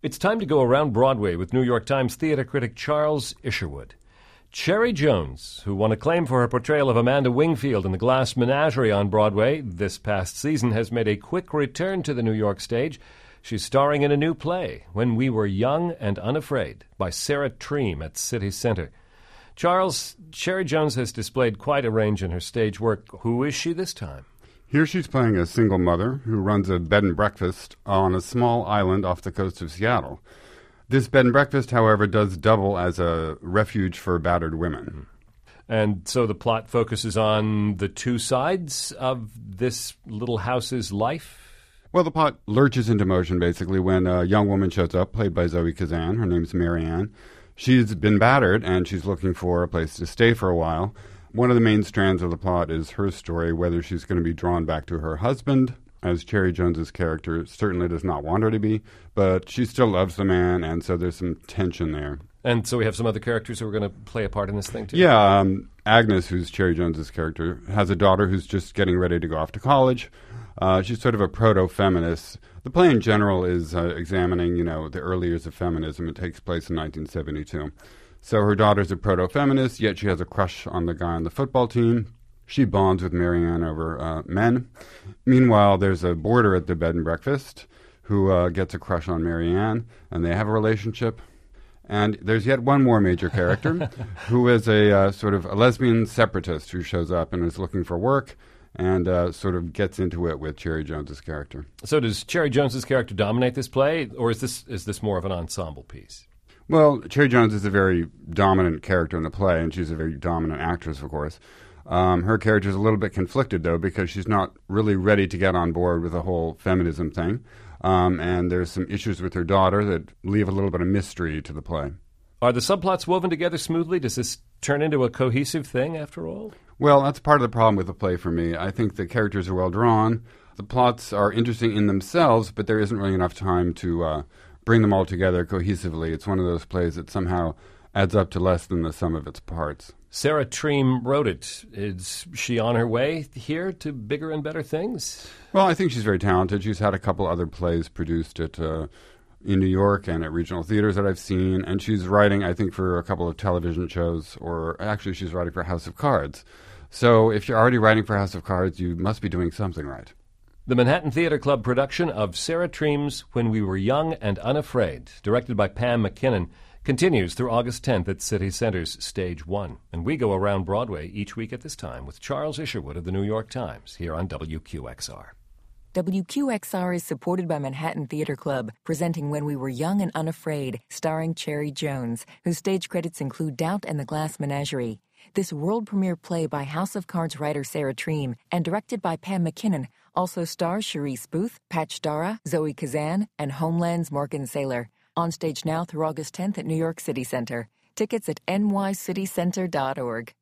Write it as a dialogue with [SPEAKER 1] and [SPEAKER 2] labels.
[SPEAKER 1] It's time to go around Broadway with New York Times theater critic Charles Isherwood. Cherry Jones, who won acclaim for her portrayal of Amanda Wingfield in The Glass Menagerie on Broadway this past season, has made a quick return to the New York stage. She's starring in a new play, When We Were Young and Unafraid, by Sarah Treem at City Center. Charles, Cherry Jones has displayed quite a range in her stage work. Who is she this time?
[SPEAKER 2] Here she's playing a single mother who runs a bed and breakfast on a small island off the coast of Seattle. This bed and breakfast, however, does double as a refuge for battered women. Mm-hmm.
[SPEAKER 1] And so the plot focuses on the two sides of this little house's life.
[SPEAKER 2] Well, the plot lurches into motion basically when a young woman shows up, played by Zoe Kazan. Her name's Marianne. She's been battered and she's looking for a place to stay for a while. One of the main strands of the plot is her story, whether she's going to be drawn back to her husband, as Cherry Jones's character certainly does not want her to be, but she still loves the man, and so there's some tension there.
[SPEAKER 1] And so we have some other characters who are going to play a part in this thing too.
[SPEAKER 2] Yeah, um, Agnes, who's Cherry Jones's character, has a daughter who's just getting ready to go off to college. Uh, she's sort of a proto-feminist. The play in general is uh, examining, you know, the early years of feminism. It takes place in 1972. So her daughter's a proto feminist, yet she has a crush on the guy on the football team. She bonds with Marianne over uh, men. Meanwhile, there's a boarder at the bed and breakfast who uh, gets a crush on Marianne, and they have a relationship. And there's yet one more major character who is a uh, sort of a lesbian separatist who shows up and is looking for work and uh, sort of gets into it with Cherry Jones's character.
[SPEAKER 1] So does Cherry Jones's character dominate this play, or is this is this more of an ensemble piece?
[SPEAKER 2] Well, Cherry Jones is a very dominant character in the play, and she's a very dominant actress, of course. Um, her character is a little bit conflicted, though, because she's not really ready to get on board with the whole feminism thing. Um, and there's some issues with her daughter that leave a little bit of mystery to the play.
[SPEAKER 1] Are the subplots woven together smoothly? Does this turn into a cohesive thing after all?
[SPEAKER 2] Well, that's part of the problem with the play for me. I think the characters are well drawn. The plots are interesting in themselves, but there isn't really enough time to uh, bring them all together cohesively. It's one of those plays that somehow adds up to less than the sum of its parts.
[SPEAKER 1] Sarah Treem wrote it. Is she on her way here to bigger and better things?
[SPEAKER 2] Well, I think she's very talented. She's had a couple other plays produced at uh, in New York and at regional theaters that I've seen, and she's writing, I think, for a couple of television shows, or actually, she's writing for House of Cards. So, if you're already writing for House of Cards, you must be doing something right.
[SPEAKER 1] The Manhattan Theater Club production of Sarah Treem's When We Were Young and Unafraid, directed by Pam McKinnon, continues through August 10th at City Center's Stage 1. And we go around Broadway each week at this time with Charles Isherwood of the New York Times here on WQXR.
[SPEAKER 3] WQXR is supported by Manhattan Theater Club, presenting When We Were Young and Unafraid, starring Cherry Jones, whose stage credits include Doubt and the Glass Menagerie. This world premiere play by House of Cards writer Sarah Treem and directed by Pam McKinnon also stars Cherise Boothe, Patch Darragh, Zoe Kazan, and Homeland's Morgan Saylor. On stage now through August 10th at New York City Center. Tickets at nycitycenter.org.